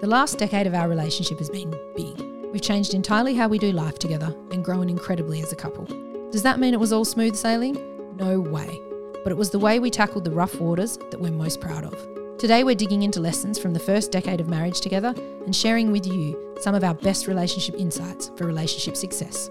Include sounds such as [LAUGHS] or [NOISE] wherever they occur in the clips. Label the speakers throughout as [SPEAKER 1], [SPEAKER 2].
[SPEAKER 1] The last decade of our relationship has been big. We've changed entirely how we do life together and grown incredibly as a couple. Does that mean it was all smooth sailing? No way. But it was the way we tackled the rough waters that we're most proud of. Today, we're digging into lessons from the first decade of marriage together and sharing with you some of our best relationship insights for relationship success.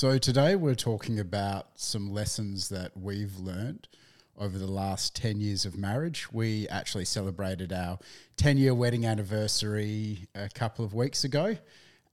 [SPEAKER 2] So, today we're talking about some lessons that we've learned over the last 10 years of marriage. We actually celebrated our 10 year wedding anniversary a couple of weeks ago.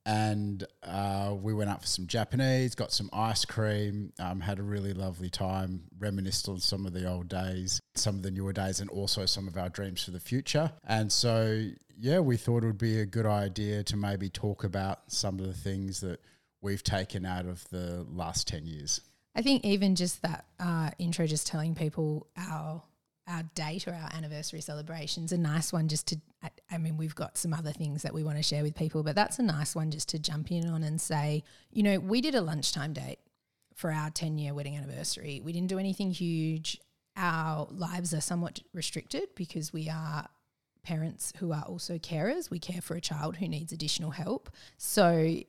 [SPEAKER 2] And uh, we went out for some Japanese, got some ice cream, um, had a really lovely time, reminisced on some of the old days, some of the newer days, and also some of our dreams for the future. And so, yeah, we thought it would be a good idea to maybe talk about some of the things that we've taken out of the last 10 years.
[SPEAKER 1] I think even just that uh, intro, just telling people our our date or our anniversary celebrations, a nice one just to. I, mean, we've got some other things that we want to share with people, but that's a nice one just to jump in on and say, you know, we did a lunchtime date for our ten year wedding anniversary. We didn't do anything huge. Our lives are somewhat restricted because we are parents who are also carers. We care for a child who needs additional help. So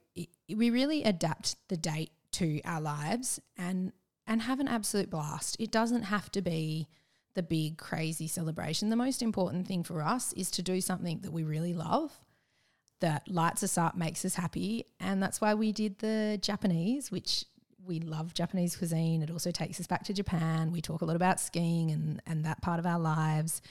[SPEAKER 1] we really adapt the date to our lives and and have an absolute blast. It doesn't have to be the big crazy celebration. The most important thing for us is to do something that we really love that lights us up, makes us happy, and that's why we did the Japanese, which we love Japanese cuisine. It also takes us back to Japan. We talk a lot about skiing and and that part of our lives.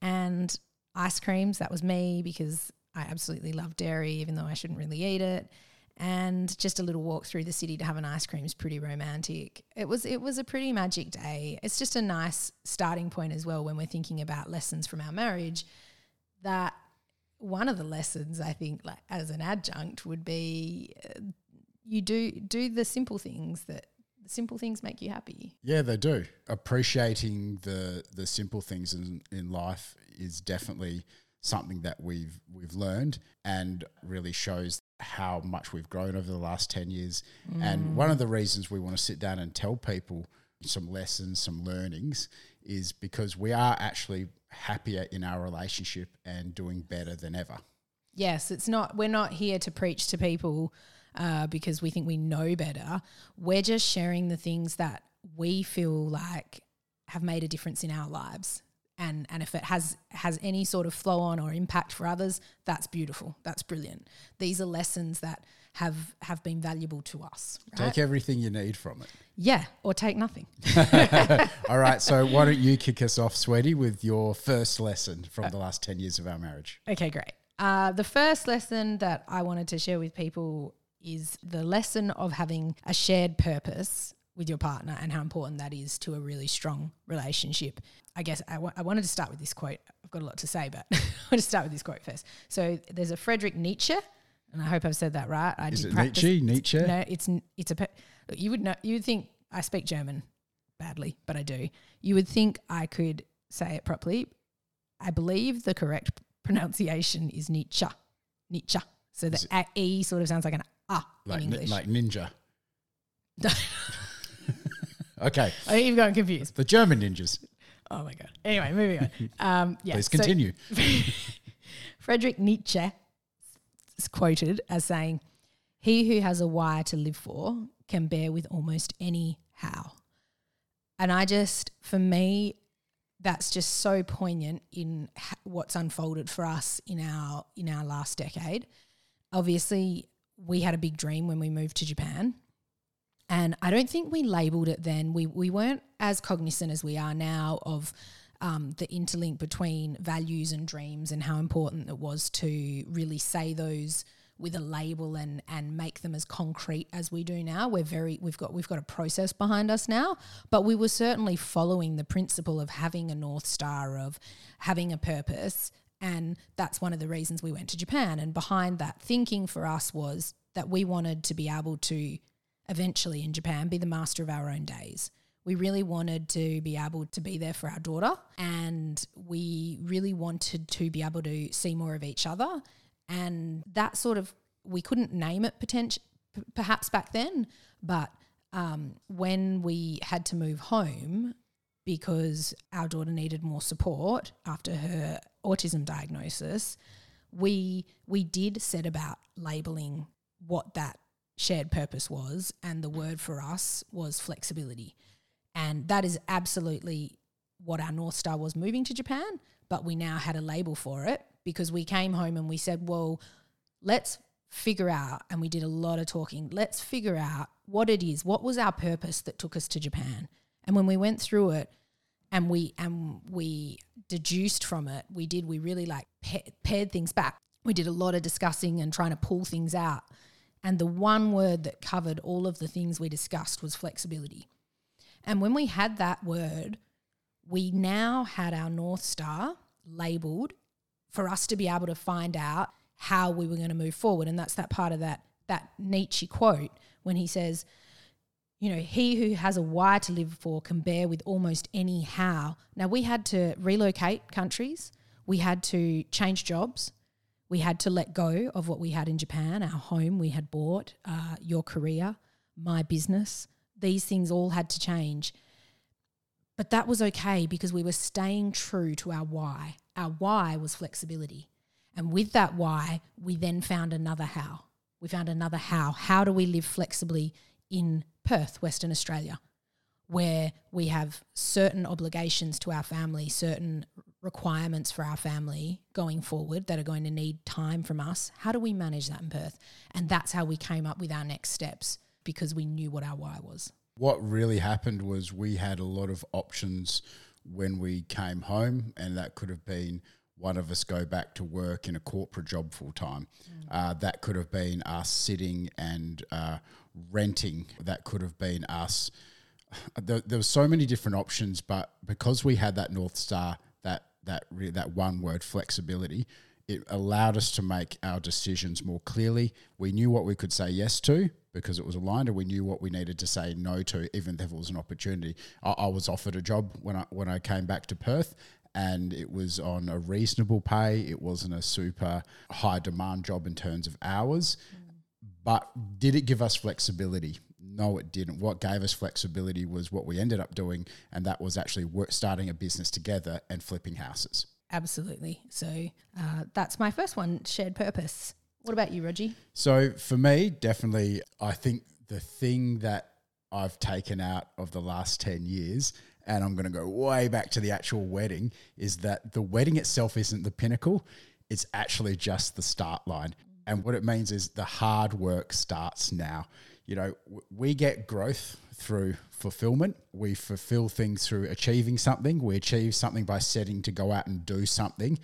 [SPEAKER 1] And ice creams, that was me because I absolutely love dairy even though I shouldn't really eat it and just a little walk through the city to have an ice cream is pretty romantic. It was it was a pretty magic day. It's just a nice starting point as well when we're thinking about lessons from our marriage. That one of the lessons I think, like as an adjunct, would be uh, you do do the simple things that the simple things make you happy.
[SPEAKER 2] Yeah, they do. Appreciating the the simple things in in life is definitely something that we've we've learned and really shows how much we've grown over the last 10 years. Mm. And one of the reasons we want to sit down and tell people some lessons, some learnings, is because we are actually happier in our relationship and doing better than ever.
[SPEAKER 1] Yes, it's not, we're not here to preach to people uh, because we think we know better. We're just sharing the things that we feel like have made a difference in our lives and and if it has has any sort of flow on or impact for others that's beautiful. That's brilliant. These are lessons that have have been valuable to us
[SPEAKER 2] right? take everything you need from it.
[SPEAKER 1] Yeah or take nothing. [LAUGHS]
[SPEAKER 2] All right so why don't you kick us off sweetie with your first lesson from uh, the last 10 years of our marriage?
[SPEAKER 1] Okay great. Uh, the first lesson that i wanted to share with people is the lesson of having a shared purpose with your partner and how important that is to a really strong relationship. I guess I, w- I wanted to start with this quote. I've got a lot to say, but [LAUGHS] I want to start with this quote first. So there's a Frederick Nietzsche, and I hope I've said that right. I
[SPEAKER 2] is it practice. Nietzsche? Nietzsche?
[SPEAKER 1] No, it's it's a. Look, you would know. You would think I speak German badly, but I do. You would think I could say it properly. I believe the correct pronunciation is Nietzsche. Nietzsche. So the e sort of sounds like an ah
[SPEAKER 2] like
[SPEAKER 1] in English,
[SPEAKER 2] like ninja. [LAUGHS] Okay.
[SPEAKER 1] I think you've gotten confused.
[SPEAKER 2] The German ninjas.
[SPEAKER 1] Oh my god. Anyway, moving on. [LAUGHS] Um, yeah.
[SPEAKER 2] Please continue. So [LAUGHS]
[SPEAKER 1] Frederick Nietzsche is quoted as saying, "He who has a why to live for can bear with almost any how." And I just, for me, that's just so poignant in what's unfolded for us in our in our last decade. Obviously, we had a big dream when we moved to Japan. And I don't think we labeled it then. We we weren't as cognizant as we are now of um, the interlink between values and dreams and how important it was to really say those with a label and and make them as concrete as we do now. We're very we've got we've got a process behind us now, but we were certainly following the principle of having a north star of having a purpose and that's one of the reasons we went to Japan and behind that thinking for us was that we wanted to be able to eventually in Japan be the master of our own days. We really wanted to be able to be there for our daughter and we really wanted to be able to see more of each other and that sort of we couldn't name it potential perhaps back then but um, when we had to move home because our daughter needed more support after her autism diagnosis we we did set about labeling what that shared purpose was and the word for us was flexibility and that is absolutely what our north star was moving to Japan but we now had a label for it because we came home and we said, well, let's figure out, and we did a lot of talking, let's figure out what it is. What was our purpose that took us to Japan? And when we went through it, and we and we deduced from it, we did we really like pared things back. We did a lot of discussing and trying to pull things out. And the one word that covered all of the things we discussed was flexibility. And when we had that word, we now had our North Star labeled for us to be able to find out how we were going to move forward. And that's that part of that that Nietzsche quote when he says, you know, he who has a why to live for can bear with almost any how. Now we had to relocate countries, we had to change jobs, we had to let go of what we had in Japan, our home we had bought, uh, your career, my business. These things all had to change. But that was okay because we were staying true to our why. Our why was flexibility. And with that why, we then found another how. We found another how. How do we live flexibly in Perth, Western Australia, where we have certain obligations to our family, certain requirements for our family going forward that are going to need time from us? How do we manage that in Perth? And that's how we came up with our next steps because we knew what our why was
[SPEAKER 2] what really happened was we had a lot of options when we came home, and that could have been one of us go back to work in a corporate job full time. Mm. Uh, that could have been us sitting and uh, renting. That could have been us. [SIGHS] There, there were so many different options, but because we had that north star, that that that one word flexibility, it allowed us to make our decisions more clearly. We knew what we could say yes to because it was aligned, and we knew what we needed to say no to, even if it was an opportunity. I, I was offered a job when I when I came back to Perth, and it was on a reasonable pay. It wasn't a super high demand job in terms of hours, mm. but did it give us flexibility? No, it didn't. What gave us flexibility was what we ended up doing, and that was actually work, starting a business together and flipping houses.
[SPEAKER 1] Absolutely. So uh, that's my first one shared purpose. What about you, Rogie?
[SPEAKER 2] So for me, definitely, I think the thing that I've taken out of the last 10 years, and I'm going to go way back to the actual wedding, is that the wedding itself isn't the pinnacle, it's actually just the start line. And what it means is the hard work starts now. You know, we get growth through fulfillment. We fulfill things through achieving something. We achieve something by setting to go out and do something.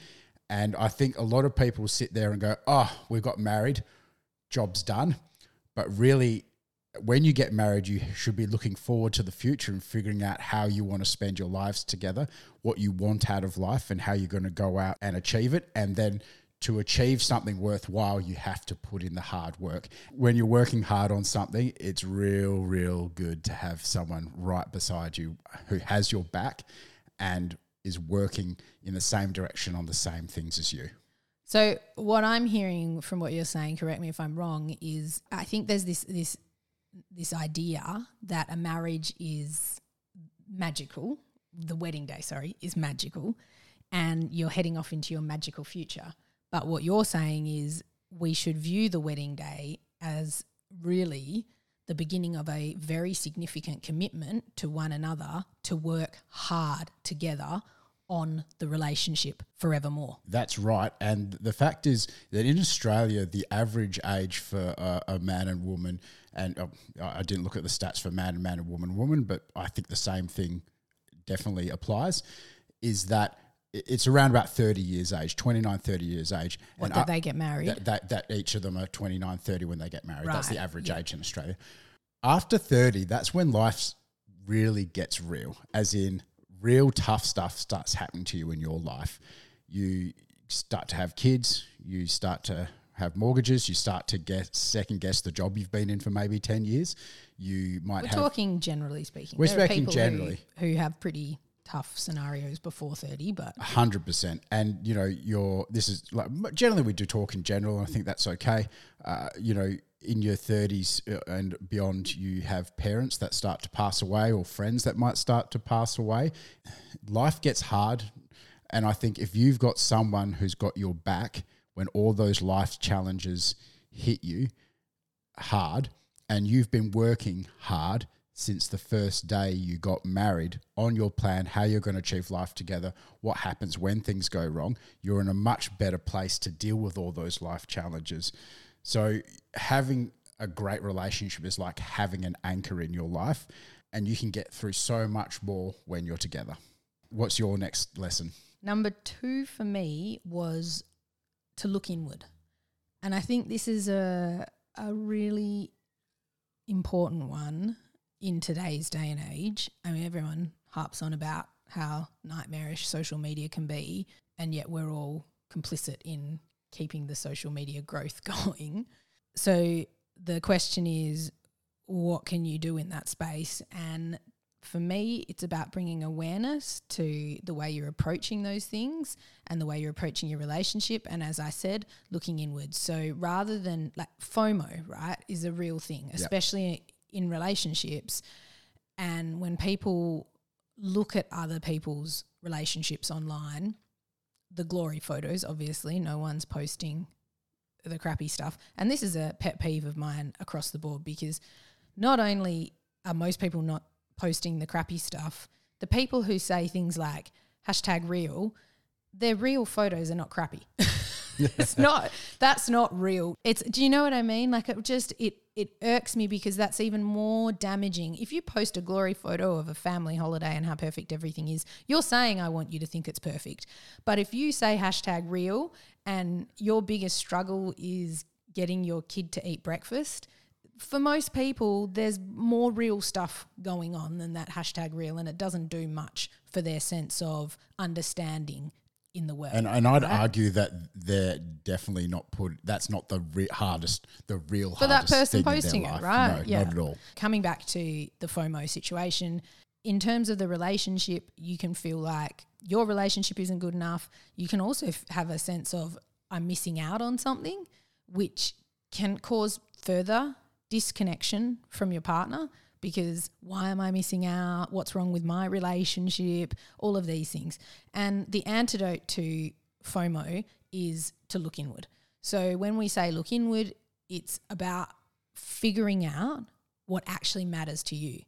[SPEAKER 2] And I think a lot of people sit there and go, oh, we got married, job's done. But really, when you get married, you should be looking forward to the future and figuring out how you want to spend your lives together, what you want out of life, and how you're going to go out and achieve it. And then to achieve something worthwhile, you have to put in the hard work. When you're working hard on something, it's real, real good to have someone right beside you who has your back and is working in the same direction on the same things as you.
[SPEAKER 1] So what I'm hearing from what you're saying, correct me if I'm wrong, is I think there's this this this idea that a marriage is magical, the wedding day, sorry, is magical, and you're heading off into your magical future. But what you're saying is we should view the wedding day as really the beginning of a very significant commitment to one another to work hard together on the relationship forevermore.
[SPEAKER 2] That's right. And the fact is that in Australia, the average age for a, man and woman, and uh, I didn't look at the stats for man and man and woman, woman, but I think the same thing definitely applies, is that it's around about 30 years age 29 30 years age.
[SPEAKER 1] What, and that they get married?
[SPEAKER 2] That, that, that, each of them are 29 30 when they get married. Right. that's the average yeah. age in australia. After 30 that's when life really gets real as in real tough stuff starts happening to you in your life. You start to have kids you start to have mortgages you start to get second guess the job you've been in for maybe 10 years. You might
[SPEAKER 1] we're
[SPEAKER 2] have
[SPEAKER 1] talking generally speaking
[SPEAKER 2] we're speaking generally
[SPEAKER 1] who, who have pretty tough scenarios before 30 but
[SPEAKER 2] 100% and you know you're this is like generally we do talk in general and i think that's okay. Uh, you know in your 30s uh, and beyond you have parents that start to pass away or friends that might start to pass away. Life gets hard and i think if you've got someone who's got your back when all those life challenges hit you hard and you've been working hard since the first day you got married on your plan, how you're going to achieve life together, what happens when things go wrong, you're in a much better place to deal with all those life challenges. So, having a great relationship is like having an anchor in your life, and you can get through so much more when you're together. What's your next lesson?
[SPEAKER 1] Number two for me was to look inward. And I think this is a, a really important one in today's day and age, I mean, everyone harps on about how nightmarish social media can be, and yet we're all complicit in keeping the social media growth [LAUGHS] going. So the question is, what can you do in that space? And for me, it's about bringing awareness to the way you're approaching those things and the way you're approaching your relationship. And as I said, looking inwards. So rather than like FOMO, right, is a real thing, especially in relationships. And when people look at other people's relationships online, the glory photos, obviously, no one's posting the crappy stuff. And this is a pet peeve of mine across the board because not only are most people not posting the crappy stuff, the people who say things like hashtag real, their real photos are not crappy. [LAUGHS] it's [LAUGHS] not that's not real. It's do you know what I mean? Like it just it it irks me because that's even more damaging. If you post a glory photo of a family holiday and how perfect everything is, you're saying I want you to think it's perfect. But if you say hashtag real and your biggest struggle is getting your kid to eat breakfast, for most people, there's more real stuff going on than that hashtag real, and it doesn't do much for their sense of understanding in the world.
[SPEAKER 2] And, and I'd right? argue that they're definitely not put. That's not the re- hardest, the real hardest. for that person posting it, right? No, yeah, not at all.
[SPEAKER 1] Coming back to the FOMO situation, in terms of the relationship, you can feel like your relationship isn't good enough. You can also f- have a sense of I'm missing out on something, which can cause further disconnection from your partner because why am I missing out? What's wrong with my relationship? All of these things. And the antidote to FOMO is to look inward. So when we say look inward, it's about figuring out what actually matters to you.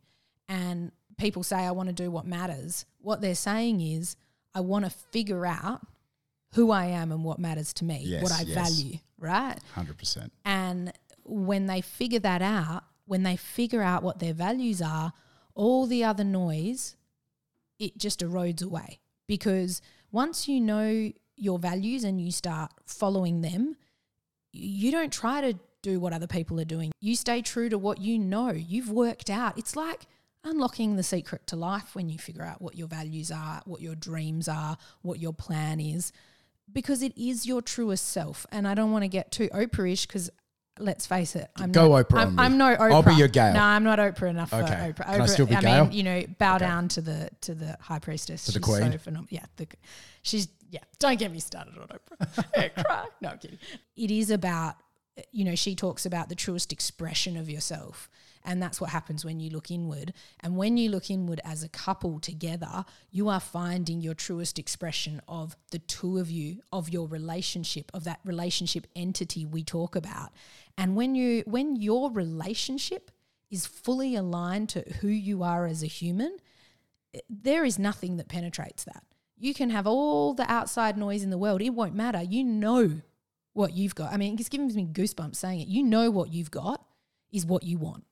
[SPEAKER 1] And people say, I want to do what matters. What they're saying is, I want to figure out who I am and what matters to me, yes, what I yes. value, right?
[SPEAKER 2] 100%.
[SPEAKER 1] And when they figure that out, when they figure out what their values are, all the other noise, it just erodes away. Because once you know your values and you start following them, you don't try to do what other people are doing. You stay true to what you know. You've worked out. It's like unlocking the secret to life when you figure out what your values are, what your dreams are, what your plan is, because it is your truest self. And I don't want to get too Oprah-ish because let's face it. I'm
[SPEAKER 2] Go
[SPEAKER 1] not,
[SPEAKER 2] Oprah.
[SPEAKER 1] I'm, I'm, no Oprah.
[SPEAKER 2] I'll be your Gayle.
[SPEAKER 1] No, I'm not Oprah enough okay. for Oprah. Oprah
[SPEAKER 2] Can I still be I Gayle?
[SPEAKER 1] mean, you know, bow okay. down to the to the high priestess.
[SPEAKER 2] To she's the queen. So
[SPEAKER 1] phenom- yeah, the, she's yeah. Don't get me started on Oprah. [LAUGHS] cry. No, I'm kidding. It is about you know she talks about the truest expression of yourself and that's what happens when you look inward. And when you look inward as a couple together, you are finding your truest expression of the two of you, of your relationship, of that relationship entity we talk about. And when you when your relationship is fully aligned to who you are as a human, there is nothing that penetrates that. You can have all the outside noise in the world, it won't matter. You know what you've got. I mean, it's giving me goosebumps saying it. You know what you've got is what you want.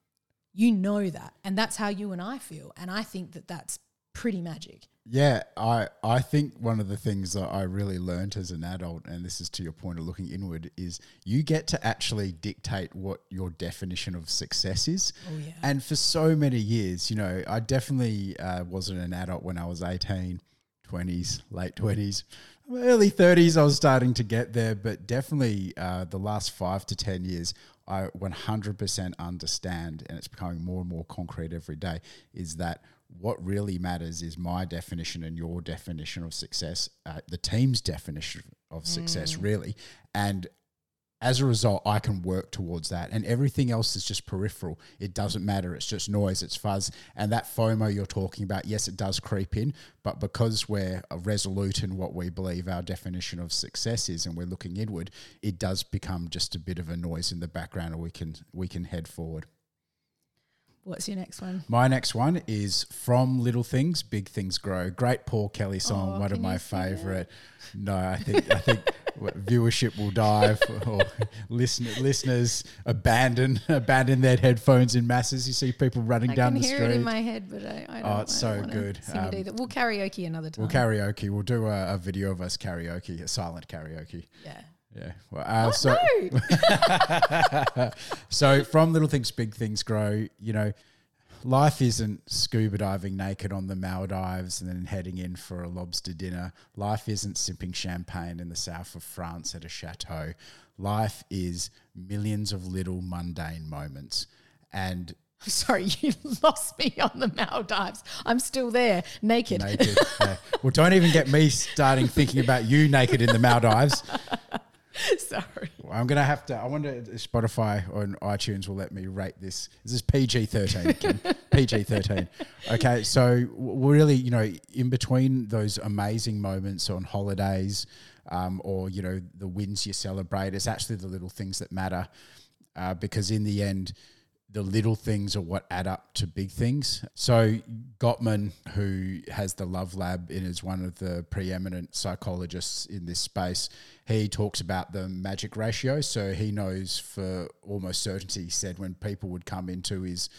[SPEAKER 1] You know that. And that's how you and I feel. And I think that that's pretty magic.
[SPEAKER 2] Yeah, I I think one of the things that I really learned as an adult, and this is to your point of looking inward, is you get to actually dictate what your definition of success is.
[SPEAKER 1] Oh, yeah.
[SPEAKER 2] And for so many years, you know, I definitely uh, wasn't an adult when I was 18, 20s, late 20s. Early 30s, I was starting to get there, but definitely uh, the last five to 10 years, I 100% understand, and it's becoming more and more concrete every day, is that what really matters is my definition and your definition of success, uh, the team's definition of success, really. And as a result, I can work towards that. And everything else is just peripheral. It doesn't matter. It's just noise, it's fuzz. And that FOMO you're talking about, yes, it does creep in. But because we're resolute in what we believe our definition of success is and we're looking inward, it does become just a bit of a noise in the background and we can we can head forward.
[SPEAKER 1] What's your next one?
[SPEAKER 2] My next one is From Little Things, Big Things Grow. Great Paul Kelly song,
[SPEAKER 1] Oh,
[SPEAKER 2] one of my
[SPEAKER 1] you sing it?
[SPEAKER 2] favorite. No, I think I think [LAUGHS] viewership will dive or [LAUGHS] listen, listeners abandon [LAUGHS] abandon their headphones in masses. You see people running
[SPEAKER 1] I
[SPEAKER 2] down
[SPEAKER 1] can
[SPEAKER 2] the
[SPEAKER 1] hear
[SPEAKER 2] street.
[SPEAKER 1] it in my head, but I, I don't,
[SPEAKER 2] Oh, it's
[SPEAKER 1] I
[SPEAKER 2] so good. Um,
[SPEAKER 1] it. We'll karaoke another time.
[SPEAKER 2] We'll karaoke. We'll do a, a video of us karaoke, a silent karaoke.
[SPEAKER 1] Yeah.
[SPEAKER 2] Yeah. Well, uh, so [LAUGHS] so from little things, big things grow. You know, life isn't scuba diving naked on the Maldives and then heading in for a lobster dinner. Life isn't sipping champagne in the south of France at a chateau. Life is millions of little mundane moments. And [LAUGHS]
[SPEAKER 1] Sorry, you [LAUGHS] lost me on the Maldives. I'm still there, naked.
[SPEAKER 2] naked. yeah. Well, don't even get me starting thinking about you naked in the Maldives. [LAUGHS]
[SPEAKER 1] Sorry.
[SPEAKER 2] I'm gonna have to. I wonder if Spotify or iTunes will let me rate this. This is PG thirteen. [LAUGHS] PG thirteen. Okay, so really, you know, in between those amazing moments on holidays, um, or you know, the wins you celebrate, it's actually the little things that matter, uh, because in the end. The little things are what add up to big things. So Gottman, who has the Love Lab and is one of the preeminent psychologists in this space, he talks about the magic ratio. So he knows for almost certainty, he said when people would come into his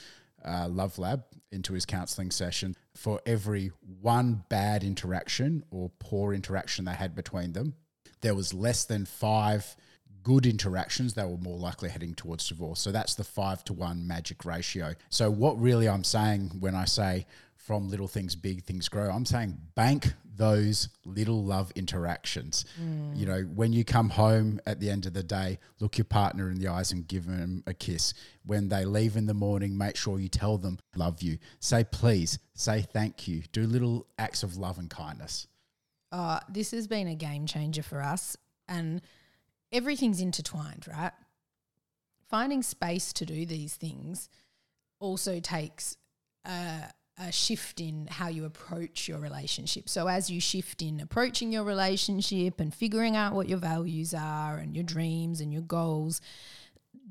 [SPEAKER 2] uh, Love Lab, into his counseling session, for every one bad interaction or poor interaction they had between them, there was less than five good interactions, they were more likely heading towards divorce. So that's the five to one magic ratio. So, what really I'm saying when I say from little things, big things grow, I'm saying bank those little love interactions. You know, when you come home at the end of the day, look your partner in the eyes and give them a kiss. When they leave in the morning, make sure you tell them, love you. Say please, say thank you. Do little acts of love and kindness.
[SPEAKER 1] Uh, this has been a game changer for us, and everything's intertwined, right? Finding space to do these things also takes a, a shift in how you approach your relationship. So, as you shift in approaching your relationship and figuring out what your values are and your dreams and your goals,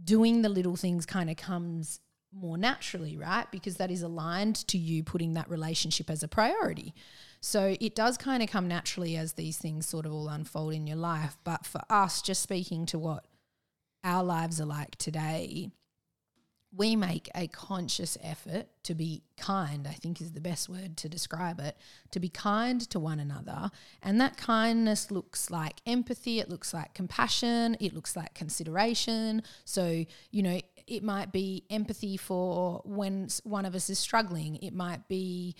[SPEAKER 1] doing the little things kind of comes more naturally, right? Because that is aligned to you putting that relationship as a priority. So it does kind of come naturally as these things sort of all unfold in your life. But for us, just speaking to what our lives are like today, we make a conscious effort to be kind, I think is the best word to describe it, to be kind to one another. And that kindness looks like empathy, it looks like compassion, it looks like consideration. So, you know, it might be empathy for when one of us is struggling, it might be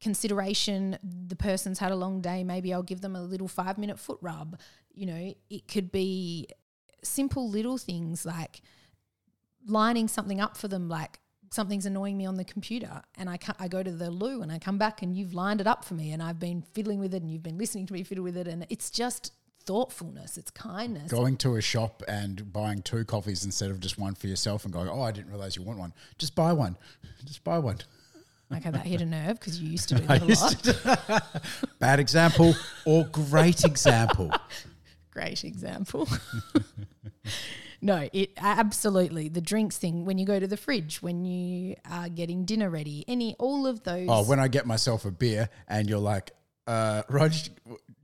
[SPEAKER 1] consideration the person's had a long day maybe i'll give them a little five minute foot rub you know it could be simple little things like lining something up for them like something's annoying me on the computer and I, I go to the loo and I come back and you've lined it up for me and I've been fiddling with it and you've been listening to me fiddle with it and it's just thoughtfulness it's kindness
[SPEAKER 2] Going to a shop and buying two coffees instead of just one for yourself and going, oh, I didn't realize you want one. Just buy one. [LAUGHS] Just buy one.
[SPEAKER 1] Okay that hit a nerve because you used to do [LAUGHS] that a lot
[SPEAKER 2] to- Bad example or great example. [LAUGHS]
[SPEAKER 1] great example. [LAUGHS] no, it absolutely the drinks thing when you go to the fridge, when you are getting dinner ready, any all of oh, those.
[SPEAKER 2] Oh, when I get myself a beer and you're like, uh, [LAUGHS] Rog,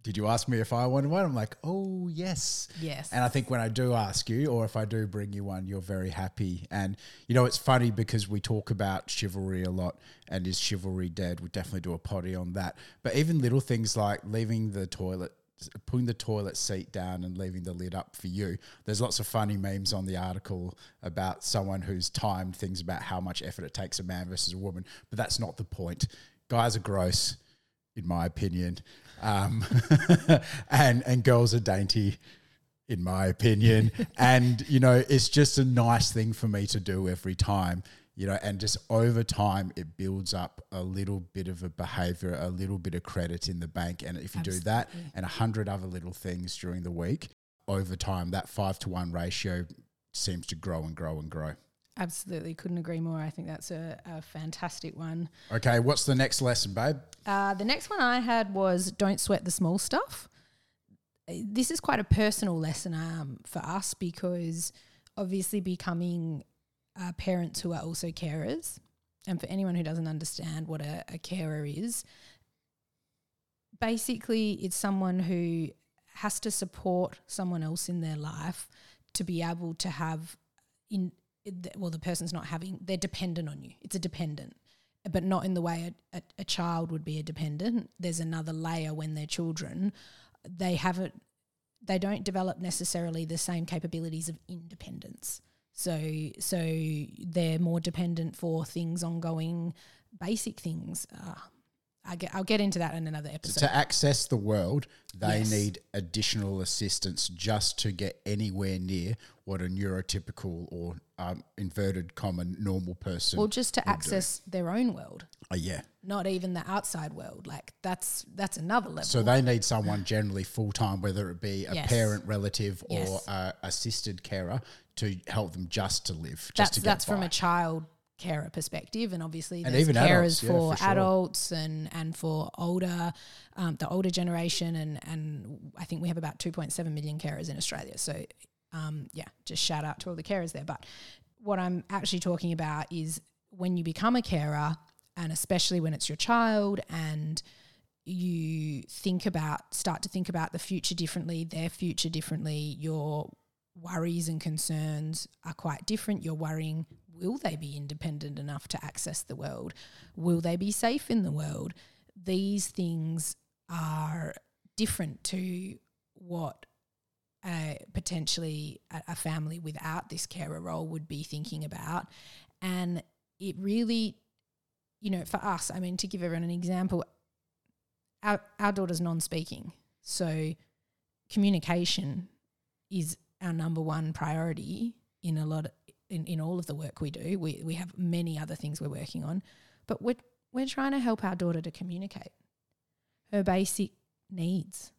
[SPEAKER 2] did you ask me if I wanted one? I'm like, oh, yes.
[SPEAKER 1] Yes.
[SPEAKER 2] And I think when I do ask you, or if I do bring you one, you're very happy. And, you know, it's funny because we talk about chivalry a lot and is chivalry dead? We definitely do a potty on that. But even little things like leaving the toilet putting the toilet seat down and leaving the lid up for you. There's lots of funny memes on the article about someone who's timed things about how much effort it takes a man versus a woman, but that's not the point. Guys are gross, in my opinion, um, [LAUGHS] and and girls are dainty. In my opinion, [LAUGHS] and you know, it's just a nice thing for me to do every time you know, and just over time, it builds up a little bit of a behavior, a little bit of credit in the bank. And if you Absolutely. do that and a hundred other little things during the week, over time, that five to one ratio seems to grow and grow and grow.
[SPEAKER 1] Absolutely, couldn't agree more. I think that's a, a fantastic one.
[SPEAKER 2] Okay, what's the next lesson, babe?
[SPEAKER 1] Uh, the next one I had was don't sweat the small stuff. This is quite a personal lesson um, for us because obviously becoming uh, parents who are also carers. And for anyone who doesn't understand what a, a carer is, basically it's someone who has to support someone else in their life to be able to have in well the person's not having they're dependent on you it's a dependent but not in the way a, a, a child would be a dependent there's another layer when they're children they haven't they don't develop necessarily the same capabilities of independence so so they're more dependent for things ongoing, basic things. Uh, I get, I'll get into that in another episode.
[SPEAKER 2] So to access the world, they yes. need additional assistance just to get anywhere near what a neurotypical or um, inverted common normal person.
[SPEAKER 1] Or just to access do. their own world.
[SPEAKER 2] Oh yeah.
[SPEAKER 1] Not even the outside world. Like that's that's another level.
[SPEAKER 2] So they need someone generally full time, whether it be a yes. parent, relative, yes. or a assisted carer, to help them just to live. Just
[SPEAKER 1] that's
[SPEAKER 2] to
[SPEAKER 1] that's
[SPEAKER 2] by.
[SPEAKER 1] from a child carer perspective, and obviously and there's even carers adults, yeah, for, for adults and and for older, um, the older generation, and and I think we have about 2.7 million carers in Australia. So, um, yeah, just shout out to all the carers there. But what I'm actually talking about is when you become a carer, and especially when it's your child and you think about start to think about the future differently their future differently your worries and concerns are quite different. You're worrying, will they be independent enough to access the world? Will they be safe in the world? These things are different to what uh, potentially a, a family without this carer role would be thinking about. And it really, you know, for us, I mean, to give everyone an example, our, our daughter's non speaking. So communication is our number one priority in a lot of, in, in all of the work we do. We we have many other things we're working on, but we're we're trying to help our daughter to communicate her basic needs,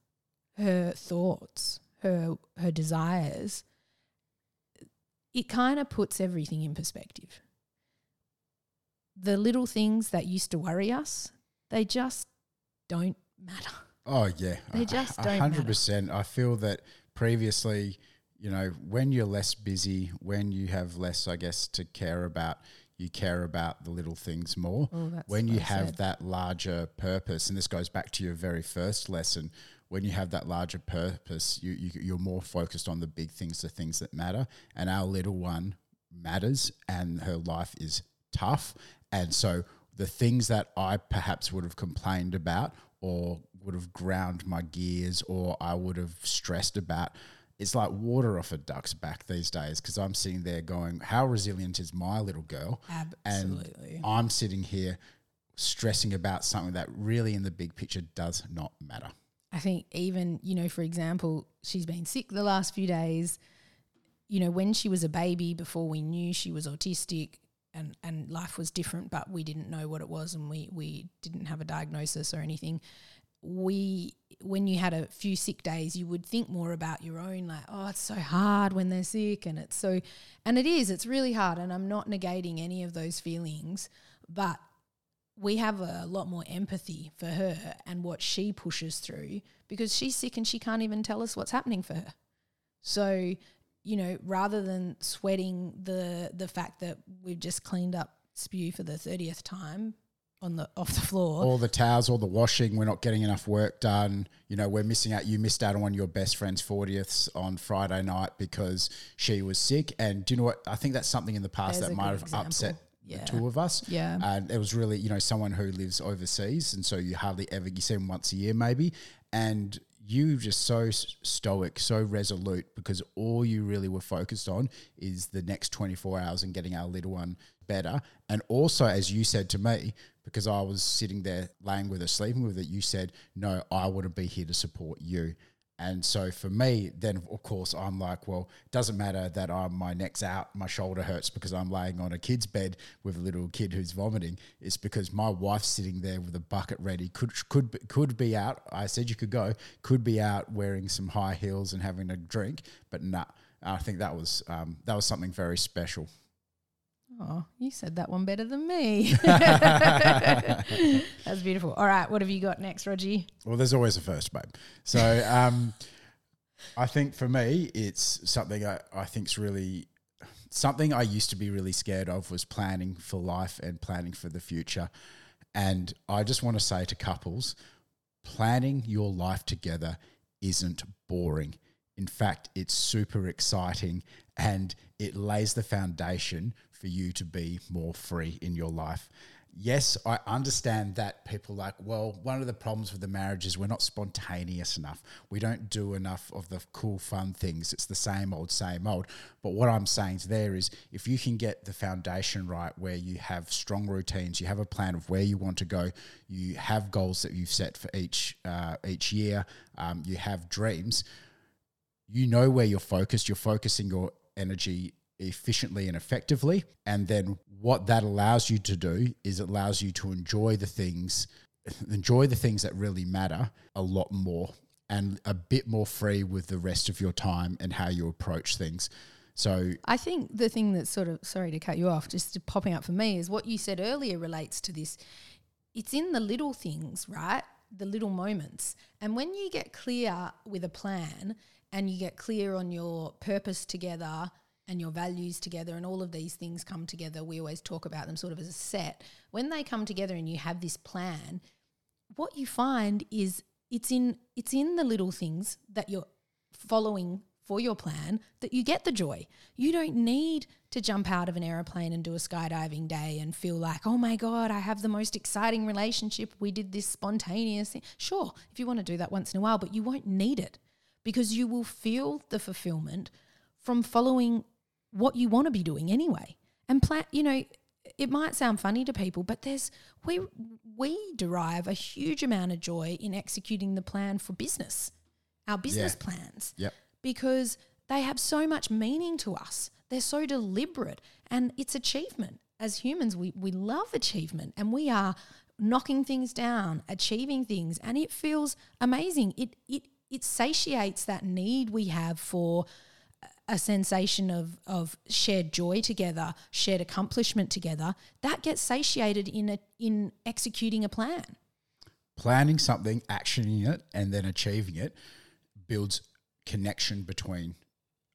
[SPEAKER 1] her thoughts, her her desires. It kind of puts everything in perspective. The little things that used to worry us, they just don't matter.
[SPEAKER 2] Oh yeah,
[SPEAKER 1] they just don't. Hundred percent.
[SPEAKER 2] I feel that previously you know, when you're less busy, when you have less, I guess, to care about, you care about the little things more.
[SPEAKER 1] Oh,
[SPEAKER 2] when you have said. that larger purpose, and this goes back to your very first lesson, when you have that larger purpose, you, you you're more focused on the big things, the things that matter. And our little one matters, and her life is tough, and so the things that I perhaps would have complained about or would have ground my gears or I would have stressed about it's like water off a duck's back these days because I'm sitting there going, how resilient is my little girl?
[SPEAKER 1] Absolutely.
[SPEAKER 2] And I'm sitting here stressing about something that really in the big picture does not matter.
[SPEAKER 1] I think even, you know, for example, she's been sick the last few days. You know, when she was a baby, before we knew she was autistic and, and life was different, but we didn't know what it was and we, we didn't have a diagnosis or anything we when you had a few sick days you would think more about your own like oh it's so hard when they're sick and it's so and it is it's really hard and I'm not negating any of those feelings but we have a lot more empathy for her and what she pushes through because she's sick and she can't even tell us what's happening for her so you know rather than sweating the the fact that we've just cleaned up spew for the 30th time on the off the floor.
[SPEAKER 2] all the towels, all the washing. We're not getting enough work done. You know, we're missing out. You missed out on one of your best friend's 40ths on Friday night because she was sick. And do you know what? I think that's something in the past
[SPEAKER 1] There's
[SPEAKER 2] that might have
[SPEAKER 1] example.
[SPEAKER 2] upset
[SPEAKER 1] Yeah.
[SPEAKER 2] the two of us.
[SPEAKER 1] Yeah.
[SPEAKER 2] And it was really, you know, someone who lives overseas. And so you hardly ever, you see them once a year maybe. And you just so stoic, so resolute because all you really were focused on is the next 24 hours and getting our little one better. And also, as you said to me, because I was sitting there laying with her, sleeping with her, you said, No, I want to be here to support you. And so for me, then of course I'm like, well, it doesn't matter that I'm my neck's out, my shoulder hurts because I'm laying on a kid's bed with a little kid who's vomiting. It's because my wife's sitting there with a bucket ready. Could could could be out. I said you could go. Could be out wearing some high heels and having a drink, but nah. I think that was um, that was something very special.
[SPEAKER 1] Oh, you said that one better than me. [LAUGHS] That's beautiful. All right, what have you got next, Rogie?
[SPEAKER 2] Well, there's always a first, babe. So um, I think for me, it's something I, I think's really something I used to be really scared of was planning for life and planning for the future. And I just want to say to couples, planning your life together isn't boring. In fact, it's super exciting and it lays the foundation for you to be more free in your life. Yes, I understand that people like, well, one of the problems with the marriage is we're not spontaneous enough. We don't do enough of the cool, fun things. It's the same old, same old. But what I'm saying there is if you can get the foundation right where you have strong routines, you have a plan of where you want to go, you have goals that you've set for each uh, each year, um, you have dreams, you know where you're focused, you're focusing your energy efficiently and effectively. And then what that allows you to do is it allows you to enjoy the things, enjoy the things that really matter a lot more and a bit more free with the rest of your time and how you approach things. So
[SPEAKER 1] I think the thing that's sort of sorry to cut you off, just popping up for me is what you said earlier relates to this. It's in the little things, right? The little moments. And when you get clear with a plan and you get clear on your purpose together and your values together and all of these things come together, we always talk about them sort of as a set. When they come together and you have this plan, what you find is it's in it's in the little things that you're following for your plan that you get the joy. You don't need to jump out of an aeroplane and do a skydiving day and feel like, oh my God, I have the most exciting relationship. We did this spontaneous thing. Sure, if you want to do that once in a while, but you won't need it because you will feel the fulfillment from following what you want to be doing anyway. And plan, you know, it might sound funny to people, but there's we we derive a huge amount of joy in executing the plan for business, our business
[SPEAKER 2] Yeah.
[SPEAKER 1] plans
[SPEAKER 2] Yep.
[SPEAKER 1] because they have so much meaning to us. They're so deliberate and it's achievement. As humans, we, we love achievement and we are knocking things down, achieving things, and it feels amazing. It it it satiates that need we have for a sensation of of shared joy together, shared accomplishment together. That gets satiated in a, in executing a plan.
[SPEAKER 2] planning something, actioning it, and then achieving it builds connection between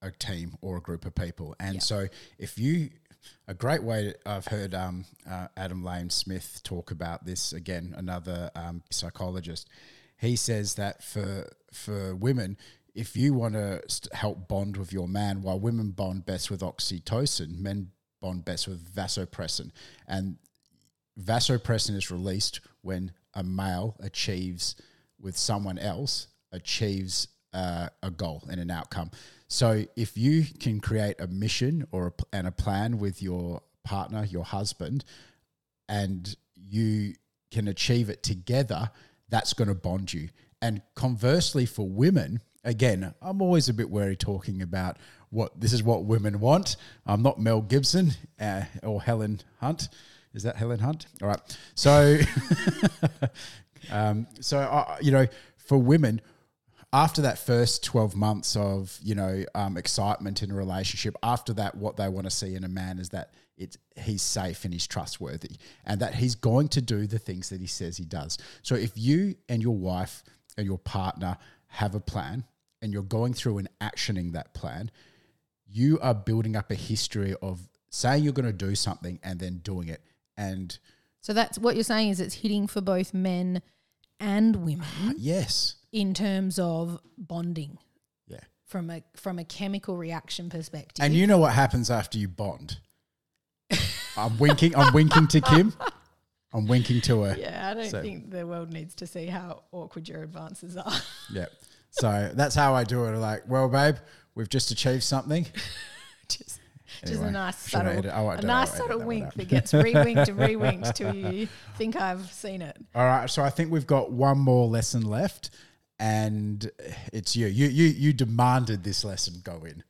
[SPEAKER 2] a team or a group of people. And so, if you, a great way I've heard um, uh, Adam Lane Smith talk about this again, another um, psychologist. He says that for for women, if you want to st- help bond with your man, while women bond best with oxytocin, men bond best with vasopressin, and vasopressin is released when a male achieves with someone else achieves uh, a goal and an outcome. So if you can create a mission or a, and a plan with your partner, your husband, and you can achieve it together, that's going to bond you. And conversely, for women, again, I'm always a bit wary talking about what this is what women want. I'm not Mel Gibson uh, or Helen Hunt. Is that Helen Hunt? All right. So, [LAUGHS] um, so uh, you know, for women, after that first 12 months of you know um, excitement in a relationship after that what they want to see in a man is that it's he's safe and he's trustworthy and that he's going to do the things that he says he does so if you and your wife and your partner have a plan and you're going through and actioning that plan you are building up a history of saying you're going to do something and then doing it and
[SPEAKER 1] So that's what you're saying is it's hitting for both men and women ah,
[SPEAKER 2] Yes.
[SPEAKER 1] in terms of bonding
[SPEAKER 2] Yeah.
[SPEAKER 1] from a from a chemical reaction perspective.
[SPEAKER 2] And you know what happens after you bond? I'm winking. I'm winking to Kim. [LAUGHS] I'm winking to her.
[SPEAKER 1] yeah, I don't
[SPEAKER 2] So-
[SPEAKER 1] think the world needs to see how awkward your advances are. [LAUGHS]
[SPEAKER 2] Yeah. So that's how I do it. Like, well, babe, we've just achieved something. [LAUGHS]
[SPEAKER 1] just, just a nice
[SPEAKER 2] should I
[SPEAKER 1] subtle,
[SPEAKER 2] edit- oh, I won't
[SPEAKER 1] a
[SPEAKER 2] do it, I
[SPEAKER 1] nice
[SPEAKER 2] won't edit
[SPEAKER 1] subtle
[SPEAKER 2] that
[SPEAKER 1] wink
[SPEAKER 2] out.
[SPEAKER 1] that gets re-winked and re-winked till [LAUGHS] you think I've seen it.
[SPEAKER 2] All right. So I think we've got one more lesson left, and it's you. You you you demanded this lesson go in.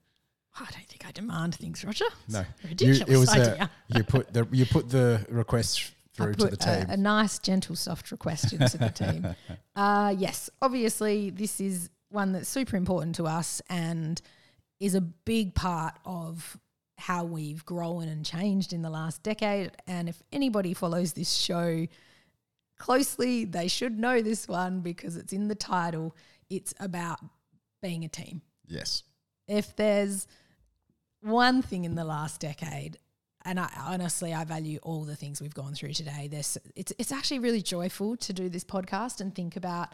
[SPEAKER 1] I don't think I demand things, Roger. It's
[SPEAKER 2] No,
[SPEAKER 1] a
[SPEAKER 2] you, it was
[SPEAKER 1] idea.
[SPEAKER 2] a, you put the you put the request
[SPEAKER 1] I
[SPEAKER 2] through to the team.
[SPEAKER 1] A, a nice, gentle, soft request into the team. [LAUGHS] Uh, yes, obviously, this is one that's super important to us and is a big part of how we've grown and changed in the last decade. And if anybody follows this show closely, they should know this one because it's in the title. It's about being a team
[SPEAKER 2] yes.
[SPEAKER 1] if there's one thing in the last decade, and I honestly I value all the things we've gone through today. There's it's it's actually really joyful to do this podcast and think about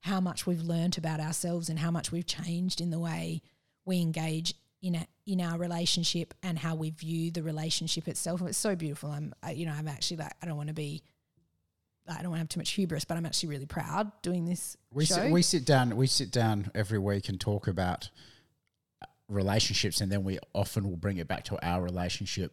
[SPEAKER 1] how much we've learned about ourselves and how much we've changed in the way we engage in a, in our relationship and how we view the relationship itself. It's so beautiful. I'm I, you know I'm actually like I don't want to be I don't want to have too much hubris, but I'm actually really proud doing this
[SPEAKER 2] We
[SPEAKER 1] show.
[SPEAKER 2] sit, we sit down we sit down every week and talk about relationships, and then we often will bring it back to our relationship,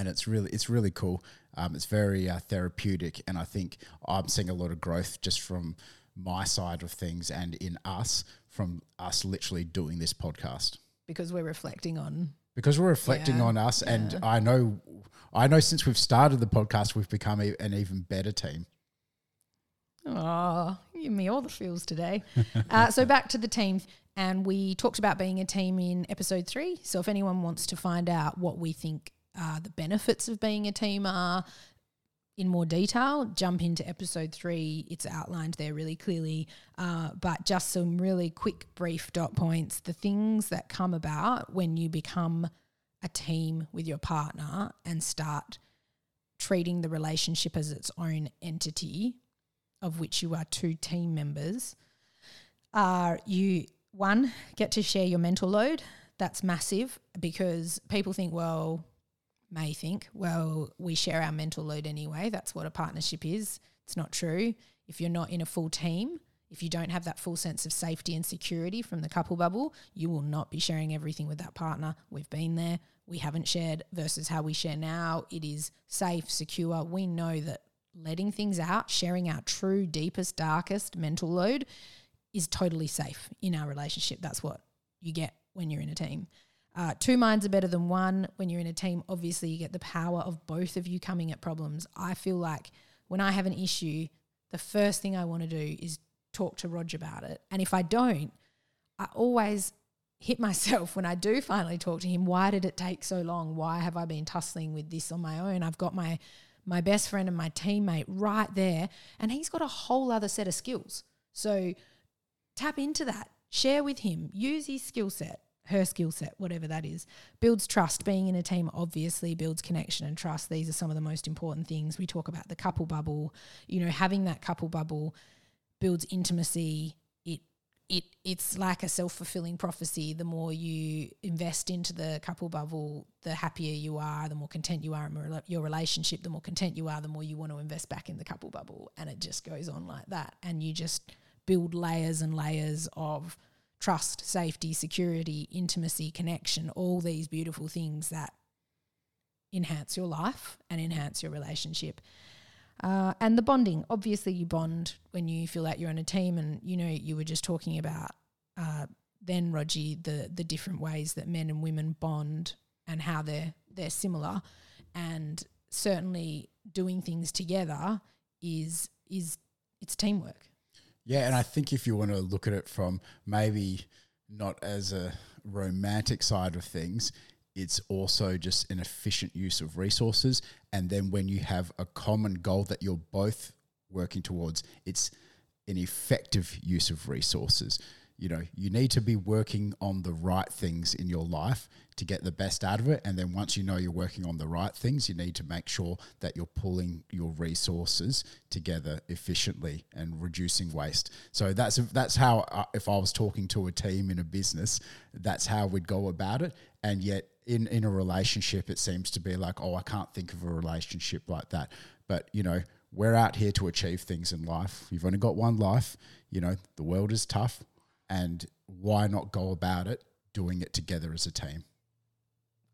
[SPEAKER 2] and it's really it's really cool. Um, it's very uh, therapeutic, and I think I'm seeing a lot of growth just from my side of things and in us from us literally doing this podcast
[SPEAKER 1] because we're reflecting on
[SPEAKER 2] because we're reflecting
[SPEAKER 1] Yeah,
[SPEAKER 2] on us, and. I know I know since we've started the podcast, we've become a, an even better team.
[SPEAKER 1] Oh, you give me all the feels today. [LAUGHS] uh, so back to the team, and we talked about being a team in episode three. So if anyone wants to find out what we think uh, the benefits of being a team are in more detail, jump into episode three. It's outlined there really clearly. Uh, but just some really quick, brief dot points. The things that come about when you become a team with your partner and start treating the relationship as its own entity of which you are two team members, are you one get to share your mental load. That's massive because people think, well, may think, well, we share our mental load anyway. That's what a partnership is. It's not true. If you're not in a full team, if you don't have that full sense of safety and security from the couple bubble, you will not be sharing everything with that partner. We've been there. We haven't shared versus how we share now. It is safe, secure. We know that letting things out, sharing our true, deepest, darkest mental load is totally safe in our relationship. That's what you get when you're in a team. Uh, two minds are better than one. When you're in a team, obviously you get the power of both of you coming at problems. I feel like when I have an issue, the first thing I want to do is talk to Roger about it. And if I don't, I always hit myself when I do finally talk to him. Why did it take so long? Why have I been tussling with this on my own? I've got my my best friend and my teammate right there, and he's got a whole other set of skills. So tap into that, share with him, use his skill set, her skill set, whatever that is. Builds trust. Being in a team obviously builds connection and trust. These are some of the most important things. We talk about the couple bubble, you know, having that couple bubble builds intimacy. It it it's like a self-fulfilling prophecy. The more you invest into the couple bubble, the happier you are, the more content you are in your relationship, the more content you are, the more you want to invest back in the couple bubble and it just goes on like that and you just build layers and layers of trust, safety, security, intimacy, connection, all these beautiful things that enhance your life and enhance your relationship. Uh, and the bonding, obviously, you bond when you feel like you're on a team. And you know, you were just talking about uh, then, Rogie, the the different ways that men and women bond and how they're they're similar. And certainly, doing things together is is it's teamwork.
[SPEAKER 2] Yeah, and I think if you want to look at it from maybe not as a romantic side of things, it's also just an efficient use of resources. And then when you have a common goal that you're both working towards, it's an effective use of resources. You know, you need to be working on the right things in your life to get the best out of it. And then once you know you're working on the right things, you need to make sure that you're pulling your resources together efficiently and reducing waste. So that's that's how uh, if I was talking to a team in a business, that's how we'd go about it. And yet in in a relationship, it seems to be like, oh, I can't think of a relationship like that. But you know, we're out here to achieve things in life. You've only got one life. You know, the world is tough and why not go about it doing it together as a team?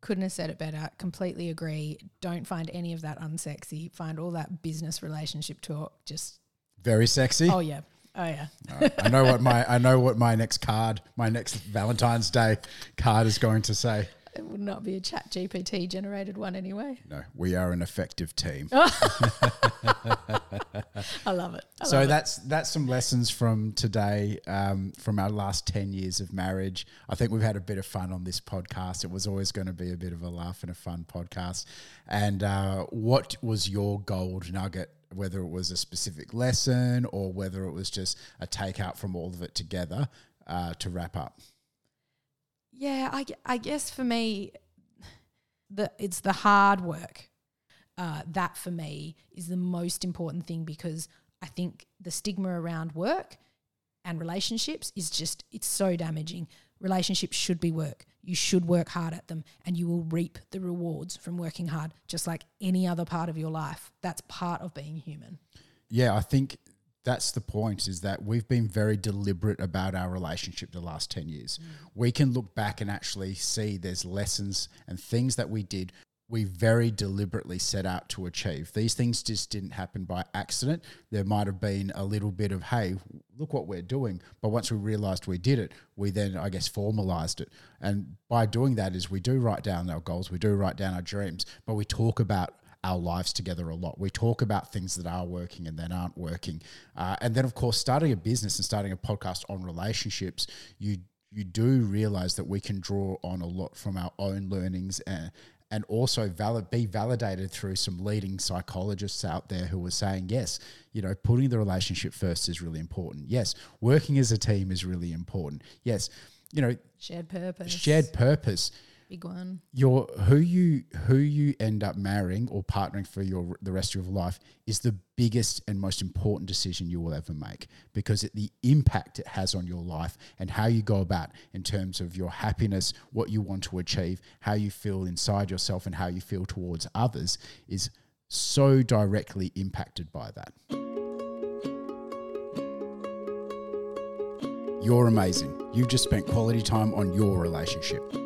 [SPEAKER 1] Couldn't have said it better. Completely agree. Don't find any of that unsexy. Find all that business relationship talk. Just
[SPEAKER 2] very sexy.
[SPEAKER 1] Oh yeah. Oh yeah.
[SPEAKER 2] Right. I know what my I know what my next card, my next Valentine's Day card is going to say.
[SPEAKER 1] It would not be a ChatGPT generated one anyway.
[SPEAKER 2] No, we are an effective team. [LAUGHS]
[SPEAKER 1] I love it. I
[SPEAKER 2] so
[SPEAKER 1] love
[SPEAKER 2] that's that's some lessons from today, um, from our last ten years of marriage. I think we've had a bit of fun on this podcast. It was always going to be a bit of a laugh and a fun podcast. And uh, what was your gold nugget? Whether it was a specific lesson or whether it was just a takeout from all of it together uh, to wrap up.
[SPEAKER 1] Yeah, I, I guess for me, the it's the hard work. Uh, that for me is the most important thing because I think the stigma around work and relationships is just it's so damaging. Relationships should be work. You should work hard at them and you will reap the rewards from working hard just like any other part of your life. That's part of being human.
[SPEAKER 2] Yeah, I think that's the point is that we've been very deliberate about our relationship the last 10 years. Mm. We can look back and actually see there's lessons and things that we did we very deliberately set out to achieve. These things just didn't happen by accident. There might have been a little bit of, hey, look what we're doing. But once we realized we did it, we then, I guess, formalized it. And by doing that is we do write down our goals, we do write down our dreams, but we talk about our lives together a lot. We talk about things that are working and that aren't working. Uh, and then, of course, starting a business and starting a podcast on relationships, you you do realize that we can draw on a lot from our own learnings and and also valid, be validated through some leading psychologists out there who are saying yes you know putting the relationship first is really important yes working as a team is really important yes you know
[SPEAKER 1] shared purpose
[SPEAKER 2] shared purpose
[SPEAKER 1] big one.
[SPEAKER 2] Your who you who you end up marrying or partnering for your the rest of your life is the biggest and most important decision you will ever make because it, the impact it has on your life and how you go about in terms of your happiness, what you want to achieve, how you feel inside yourself, and how you feel towards others is so directly impacted by that. You're amazing. You've just spent quality time on your relationship.